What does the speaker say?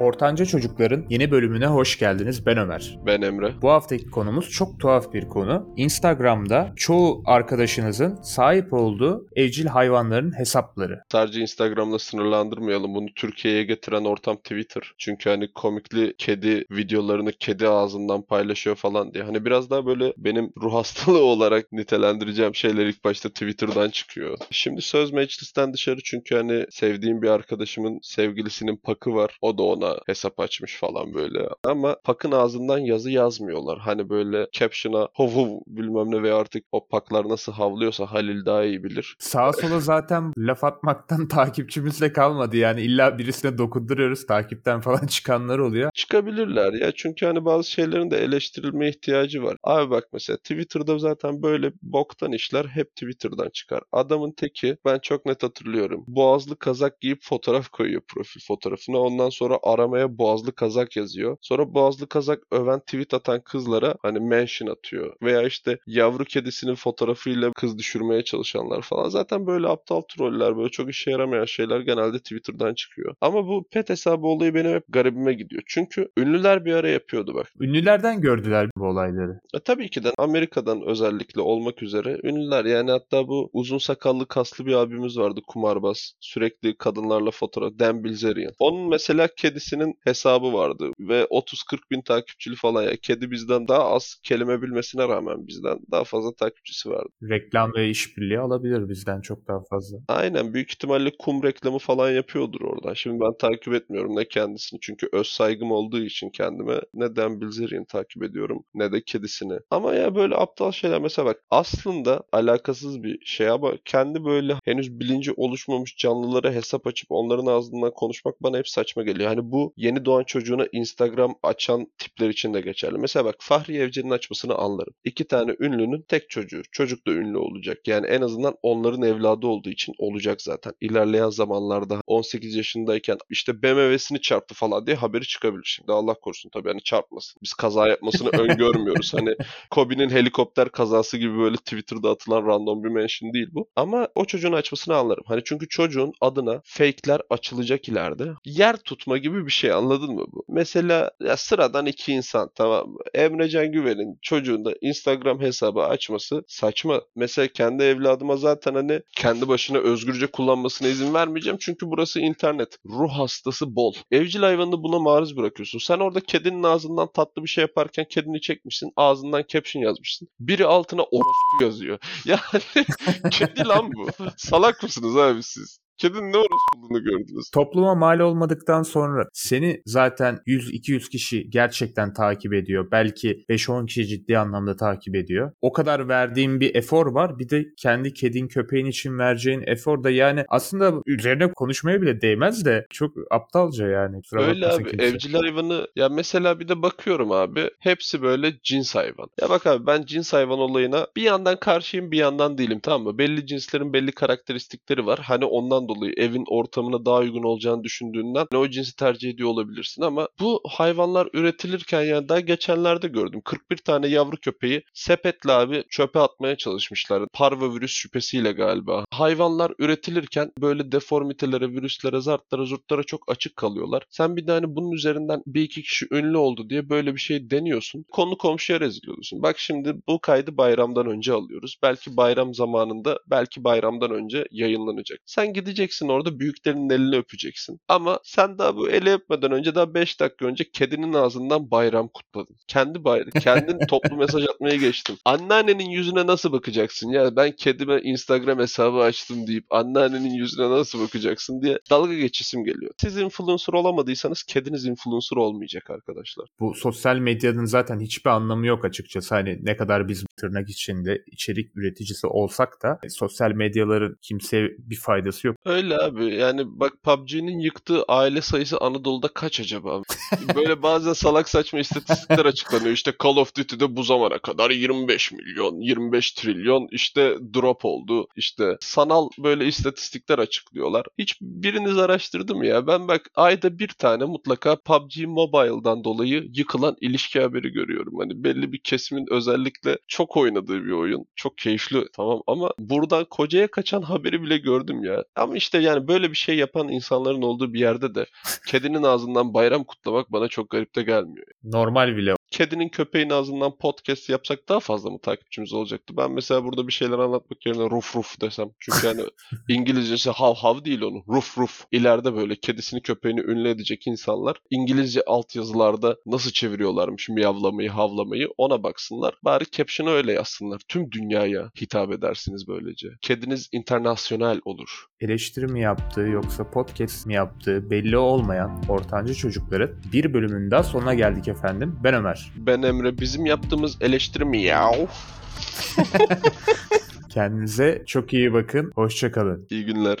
Ortanca Çocukların yeni bölümüne hoş geldiniz. Ben Ömer. Ben Emre. Bu haftaki konumuz çok tuhaf bir konu. Instagram'da çoğu arkadaşınızın sahip olduğu evcil hayvanların hesapları. Sadece Instagram'la sınırlandırmayalım. Bunu Türkiye'ye getiren ortam Twitter. Çünkü hani komikli kedi videolarını kedi ağzından paylaşıyor falan diye. Hani biraz daha böyle benim ruh hastalığı olarak nitelendireceğim şeyler ilk başta Twitter'dan çıkıyor. Şimdi söz meclisten dışarı çünkü hani sevdiğim bir arkadaşımın sevgilisinin pakı var. O da ona hesap açmış falan böyle. Ama pakın ağzından yazı yazmıyorlar. Hani böyle caption'a hov hov bilmem ne ve artık o paklar nasıl havlıyorsa Halil daha iyi bilir. Sağa sola zaten laf atmaktan takipçimiz de kalmadı. Yani illa birisine dokunduruyoruz takipten falan çıkanlar oluyor. Çıkabilirler ya çünkü hani bazı şeylerin de eleştirilme ihtiyacı var. Abi bak mesela Twitter'da zaten böyle boktan işler hep Twitter'dan çıkar. Adamın teki ben çok net hatırlıyorum. Boğazlı kazak giyip fotoğraf koyuyor profil fotoğrafına. Ondan sonra aramaya boğazlı kazak yazıyor. Sonra boğazlı kazak öven tweet atan kızlara hani mention atıyor. Veya işte yavru kedisinin fotoğrafıyla kız düşürmeye çalışanlar falan. Zaten böyle aptal troller böyle çok işe yaramayan şeyler genelde Twitter'dan çıkıyor. Ama bu pet hesabı olayı benim hep garibime gidiyor. Çünkü ünlüler bir ara yapıyordu bak. Ünlülerden gördüler bu olayları. E, tabii ki de Amerika'dan özellikle olmak üzere ünlüler yani hatta bu uzun sakallı kaslı bir abimiz vardı kumarbaz. Sürekli kadınlarla fotoğraf Dan Bilzerian. Onun mesela kedisinin hesabı vardı ve 30-40 bin takipçili falan ya. Kedi bizden daha az kelime bilmesine rağmen bizden daha fazla takipçisi vardı. Reklam ve işbirliği alabilir bizden çok daha fazla. Aynen büyük ihtimalle kum reklamı falan yapıyordur oradan. Şimdi ben takip etmiyorum ne kendisini çünkü öz saygım olduğu için kendime ne Dan takip ediyorum ne de kedisini. Ama ya böyle aptal şeyler mesela bak aslında alakasız bir şey ama kendi böyle henüz bilinci oluşmamış canlılara hesap açıp onların ağzından konuşmak bana hep saçma geliyor. Hani bu yeni doğan çocuğuna Instagram açan tipler için de geçerli. Mesela bak Fahri Evcen'in açmasını anlarım. İki tane ünlünün tek çocuğu. Çocuk da ünlü olacak. Yani en azından onların evladı olduğu için olacak zaten. İlerleyen zamanlarda 18 yaşındayken işte BMW'sini çarptı falan diye haberi çıkabilir. Şimdi Allah korusun tabii hani çarpmasın. Biz kaza yapmasını öngörmüyoruz. Hani Kobe'nin helikopter kazası gibi böyle Twitter'da atılan random bir mention değil bu. Ama o çocuğun açmasını anlarım. Hani çünkü çocuğun adına fake'ler açılacak ileride. Yer tutma gibi bir şey anladın mı bu? Mesela ya sıradan iki insan tamam mı? Emrecan Güven'in çocuğunda Instagram hesabı açması saçma. Mesela kendi evladıma zaten hani kendi başına özgürce kullanmasına izin vermeyeceğim. Çünkü burası internet. Ruh hastası bol. Evcil hayvanını buna maruz bırakıyorsun. Sen orada kedinin ağzından tatlı bir şey yaparken kedini çekmişsin. Ağzından caption yazmışsın. Biri altına orospu yazıyor. Yani kedi lan bu. Salak mısınız abi siz? Kedinin ne orospuluğunu gördünüz. Topluma mal olmadıktan sonra seni zaten 100-200 kişi gerçekten takip ediyor. Belki 5-10 kişi ciddi anlamda takip ediyor. O kadar verdiğin bir efor var. Bir de kendi kedin köpeğin için vereceğin efor da yani aslında üzerine konuşmaya bile değmez de çok aptalca yani. Kusura Öyle abi kimse. evcil hayvanı ya mesela bir de bakıyorum abi hepsi böyle cins hayvan. Ya bak abi ben cins hayvan olayına bir yandan karşıyım bir yandan değilim tamam mı? Belli cinslerin belli karakteristikleri var. Hani ondan dolayı evin ortamına daha uygun olacağını düşündüğünden o cinsi tercih ediyor olabilirsin ama bu hayvanlar üretilirken yani daha geçenlerde gördüm. 41 tane yavru köpeği sepetle abi çöpe atmaya çalışmışlar. Parvovirüs şüphesiyle galiba. Hayvanlar üretilirken böyle deformitelere, virüslere, zartlara, zurtlara çok açık kalıyorlar. Sen bir de hani bunun üzerinden bir iki kişi ünlü oldu diye böyle bir şey deniyorsun. Konu komşuya rezil oluyorsun. Bak şimdi bu kaydı bayramdan önce alıyoruz. Belki bayram zamanında, belki bayramdan önce yayınlanacak. Sen gideceksin orada büyüklerinin elini öpeceksin. Ama sen daha bu eli öpmeden önce daha 5 dakika önce kedinin ağzından bayram kutladın. Kendi bayram, kendin toplu mesaj atmaya geçtin. Anneannenin yüzüne nasıl bakacaksın ya? Ben kedime Instagram hesabı açtım deyip anneannenin yüzüne nasıl bakacaksın diye dalga geçisim geliyor. Siz influencer olamadıysanız kediniz influencer olmayacak arkadaşlar. Bu sosyal medyanın zaten hiçbir anlamı yok açıkçası. Hani ne kadar biz tırnak içinde içerik üreticisi olsak da e, sosyal medyaların kimseye bir faydası yok. Öyle abi yani bak PUBG'nin yıktığı aile sayısı Anadolu'da kaç acaba? Böyle bazen salak saçma istatistikler açıklanıyor. İşte Call of Duty'de bu zamana kadar 25 milyon, 25 trilyon işte drop oldu. İşte sanal böyle istatistikler açıklıyorlar. Hiç biriniz araştırdı mı ya? Ben bak ayda bir tane mutlaka PUBG Mobile'dan dolayı yıkılan ilişki haberi görüyorum. Hani belli bir kesimin özellikle çok oynadığı bir oyun. Çok keyifli tamam ama buradan kocaya kaçan haberi bile gördüm ya. Ama Ama işte yani böyle bir şey yapan insanların olduğu bir yerde de kedinin ağzından bayram kutlamak bana çok garip de gelmiyor. Normal bile. Kedinin köpeğin ağzından podcast yapsak daha fazla mı takipçimiz olacaktı? Ben mesela burada bir şeyler anlatmak yerine ruf ruf desem. Çünkü yani İngilizcesi hav hav değil onun. Ruf ruf. İleride böyle kedisini köpeğini ünlü edecek insanlar İngilizce altyazılarda nasıl çeviriyorlarmış miyavlamayı, havlamayı ona baksınlar. Bari caption'ı öyle yazsınlar. Tüm dünyaya hitap edersiniz böylece. Kediniz internasyonel olur. Eleştiri mi yaptığı yoksa podcast mi yaptığı belli olmayan ortanca çocukların bir bölümünün daha sonuna geldik efendim. Ben Ömer. Ben Emre. Bizim yaptığımız eleştiri miyav. Kendinize çok iyi bakın. Hoşçakalın. İyi günler.